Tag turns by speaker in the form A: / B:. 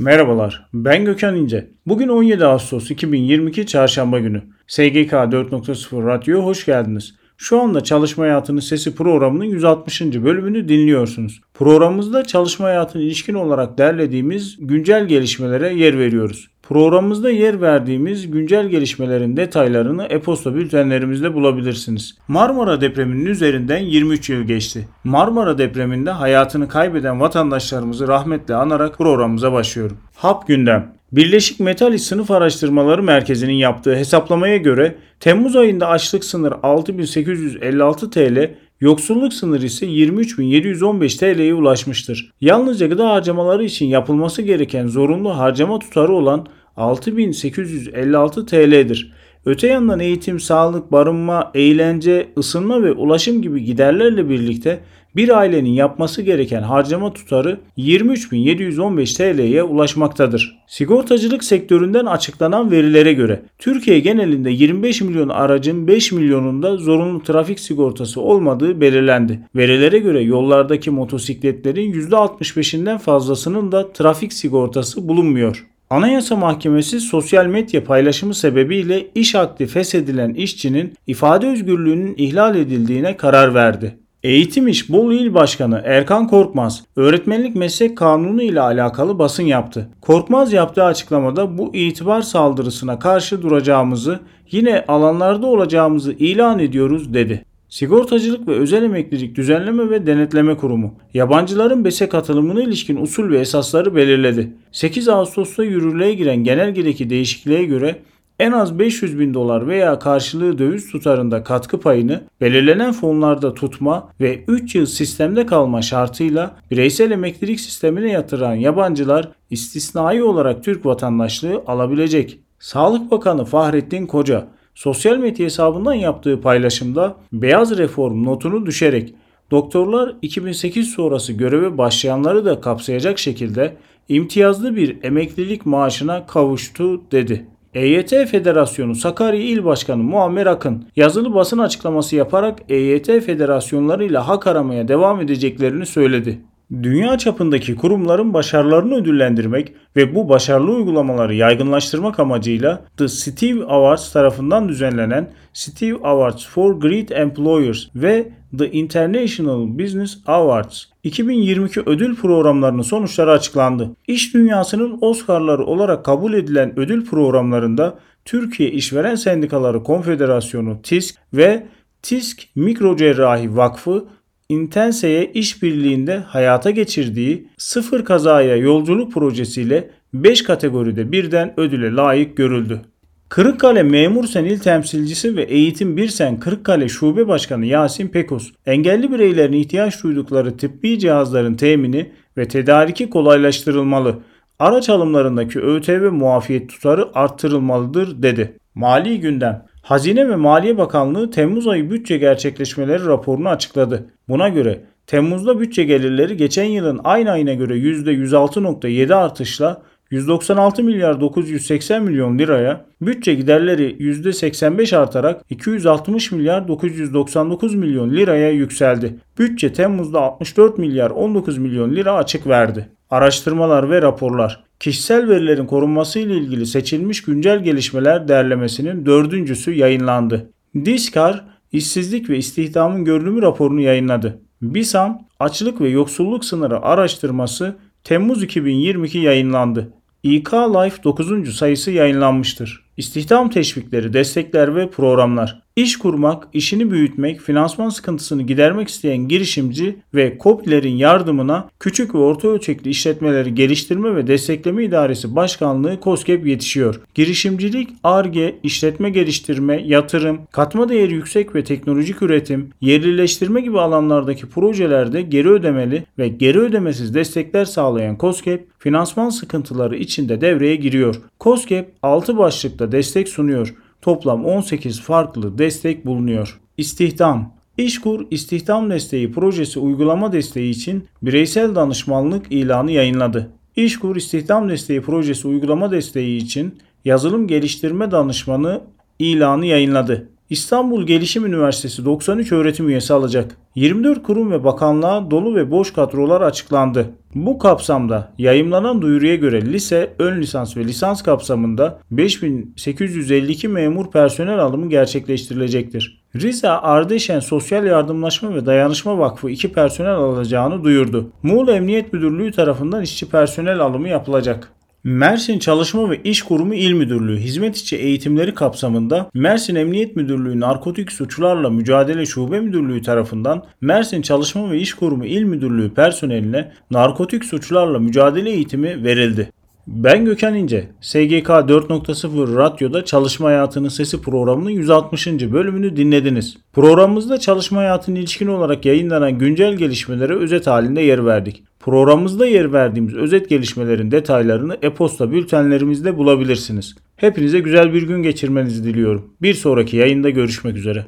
A: Merhabalar, ben Gökhan İnce. Bugün 17 Ağustos 2022 Çarşamba günü. SGK 4.0 Radyo'ya hoş geldiniz. Şu anda Çalışma Hayatının Sesi programının 160. bölümünü dinliyorsunuz. Programımızda çalışma hayatına ilişkin olarak derlediğimiz güncel gelişmelere yer veriyoruz. Programımızda yer verdiğimiz güncel gelişmelerin detaylarını e-posta bültenlerimizde bulabilirsiniz. Marmara depreminin üzerinden 23 yıl geçti. Marmara depreminde hayatını kaybeden vatandaşlarımızı rahmetle anarak programımıza başlıyorum. Hap gündem. Birleşik Metal Sınıf Araştırmaları Merkezi'nin yaptığı hesaplamaya göre Temmuz ayında açlık sınırı 6856 TL, Yoksulluk sınırı ise 23.715 TL'ye ulaşmıştır. Yalnızca gıda harcamaları için yapılması gereken zorunlu harcama tutarı olan 6.856 TL'dir. Öte yandan eğitim, sağlık, barınma, eğlence, ısınma ve ulaşım gibi giderlerle birlikte bir ailenin yapması gereken harcama tutarı 23.715 TL'ye ulaşmaktadır. Sigortacılık sektöründen açıklanan verilere göre Türkiye genelinde 25 milyon aracın 5 milyonunda zorunlu trafik sigortası olmadığı belirlendi. Verilere göre yollardaki motosikletlerin %65'inden fazlasının da trafik sigortası bulunmuyor. Anayasa Mahkemesi sosyal medya paylaşımı sebebiyle iş akdi feshedilen işçinin ifade özgürlüğünün ihlal edildiğine karar verdi. Eğitim İş Bolu İl Başkanı Erkan Korkmaz, öğretmenlik meslek kanunu ile alakalı basın yaptı. Korkmaz yaptığı açıklamada bu itibar saldırısına karşı duracağımızı, yine alanlarda olacağımızı ilan ediyoruz dedi. Sigortacılık ve Özel Emeklilik Düzenleme ve Denetleme Kurumu, yabancıların BES'e katılımına ilişkin usul ve esasları belirledi. 8 Ağustos'ta yürürlüğe giren genelgedeki değişikliğe göre en az 500 bin dolar veya karşılığı döviz tutarında katkı payını belirlenen fonlarda tutma ve 3 yıl sistemde kalma şartıyla bireysel emeklilik sistemine yatıran yabancılar istisnai olarak Türk vatandaşlığı alabilecek. Sağlık Bakanı Fahrettin Koca sosyal medya hesabından yaptığı paylaşımda beyaz reform notunu düşerek doktorlar 2008 sonrası göreve başlayanları da kapsayacak şekilde imtiyazlı bir emeklilik maaşına kavuştu dedi. EYT Federasyonu Sakarya İl Başkanı Muammer Akın yazılı basın açıklaması yaparak EYT federasyonlarıyla hak aramaya devam edeceklerini söyledi. Dünya çapındaki kurumların başarılarını ödüllendirmek ve bu başarılı uygulamaları yaygınlaştırmak amacıyla The Steve Awards tarafından düzenlenen Steve Awards for Great Employers ve The International Business Awards 2022 ödül programlarının sonuçları açıklandı. İş dünyasının Oscar'ları olarak kabul edilen ödül programlarında Türkiye İşveren Sendikaları Konfederasyonu TİSK ve TİSK Mikrocerrahi Vakfı Intense'ye işbirliğinde hayata geçirdiği sıfır kazaya yolculuk projesiyle 5 kategoride birden ödüle layık görüldü. Kırıkkale Memur Sen İl Temsilcisi ve Eğitim Birsen Kırıkkale Şube Başkanı Yasin Pekus, engelli bireylerin ihtiyaç duydukları tıbbi cihazların temini ve tedariki kolaylaştırılmalı, araç alımlarındaki ÖTV muafiyet tutarı arttırılmalıdır dedi. Mali gündem Hazine ve Maliye Bakanlığı Temmuz ayı bütçe gerçekleşmeleri raporunu açıkladı. Buna göre Temmuz'da bütçe gelirleri geçen yılın aynı ayına göre %106.7 artışla 196 milyar 980 milyon liraya, bütçe giderleri %85 artarak 260 milyar 999 milyon liraya yükseldi. Bütçe Temmuz'da 64 milyar 19 milyon lira açık verdi. Araştırmalar ve raporlar Kişisel verilerin korunması ile ilgili seçilmiş güncel gelişmeler derlemesinin dördüncüsü yayınlandı. Diskar, işsizlik ve istihdamın görünümü raporunu yayınladı. BİSAM, açlık ve yoksulluk sınırı araştırması Temmuz 2022 yayınlandı. İK Life 9. sayısı yayınlanmıştır. İstihdam teşvikleri, destekler ve programlar. İş kurmak, işini büyütmek, finansman sıkıntısını gidermek isteyen girişimci ve KOBİ'lerin yardımına küçük ve orta ölçekli işletmeleri geliştirme ve destekleme idaresi başkanlığı KOSGEB yetişiyor. Girişimcilik, ARGE, işletme geliştirme, yatırım, katma değeri yüksek ve teknolojik üretim, yerlileştirme gibi alanlardaki projelerde geri ödemeli ve geri ödemesiz destekler sağlayan KOSGEB, finansman sıkıntıları içinde devreye giriyor. KOSGEB 6 başlıkta destek sunuyor. Toplam 18 farklı destek bulunuyor. İstihdam İşkur İstihdam Desteği Projesi uygulama desteği için bireysel danışmanlık ilanı yayınladı. İşkur İstihdam Desteği Projesi uygulama desteği için yazılım geliştirme danışmanı ilanı yayınladı. İstanbul Gelişim Üniversitesi 93 öğretim üyesi alacak. 24 kurum ve bakanlığa dolu ve boş kadrolar açıklandı. Bu kapsamda yayımlanan duyuruya göre lise, ön lisans ve lisans kapsamında 5852 memur personel alımı gerçekleştirilecektir. Rize Ardeşen Sosyal Yardımlaşma ve Dayanışma Vakfı 2 personel alacağını duyurdu. Muğla Emniyet Müdürlüğü tarafından işçi personel alımı yapılacak. Mersin Çalışma ve İş Kurumu İl Müdürlüğü hizmet içi eğitimleri kapsamında Mersin Emniyet Müdürlüğü Narkotik Suçlarla Mücadele Şube Müdürlüğü tarafından Mersin Çalışma ve İş Kurumu İl Müdürlüğü personeline narkotik suçlarla mücadele eğitimi verildi. Ben Gökhan İnce. SGK 4.0 Radyo'da Çalışma Hayatının Sesi programının 160. bölümünü dinlediniz. Programımızda çalışma hayatına ilişkin olarak yayınlanan güncel gelişmelere özet halinde yer verdik. Programımızda yer verdiğimiz özet gelişmelerin detaylarını e-posta bültenlerimizde bulabilirsiniz. Hepinize güzel bir gün geçirmenizi diliyorum. Bir sonraki yayında görüşmek üzere.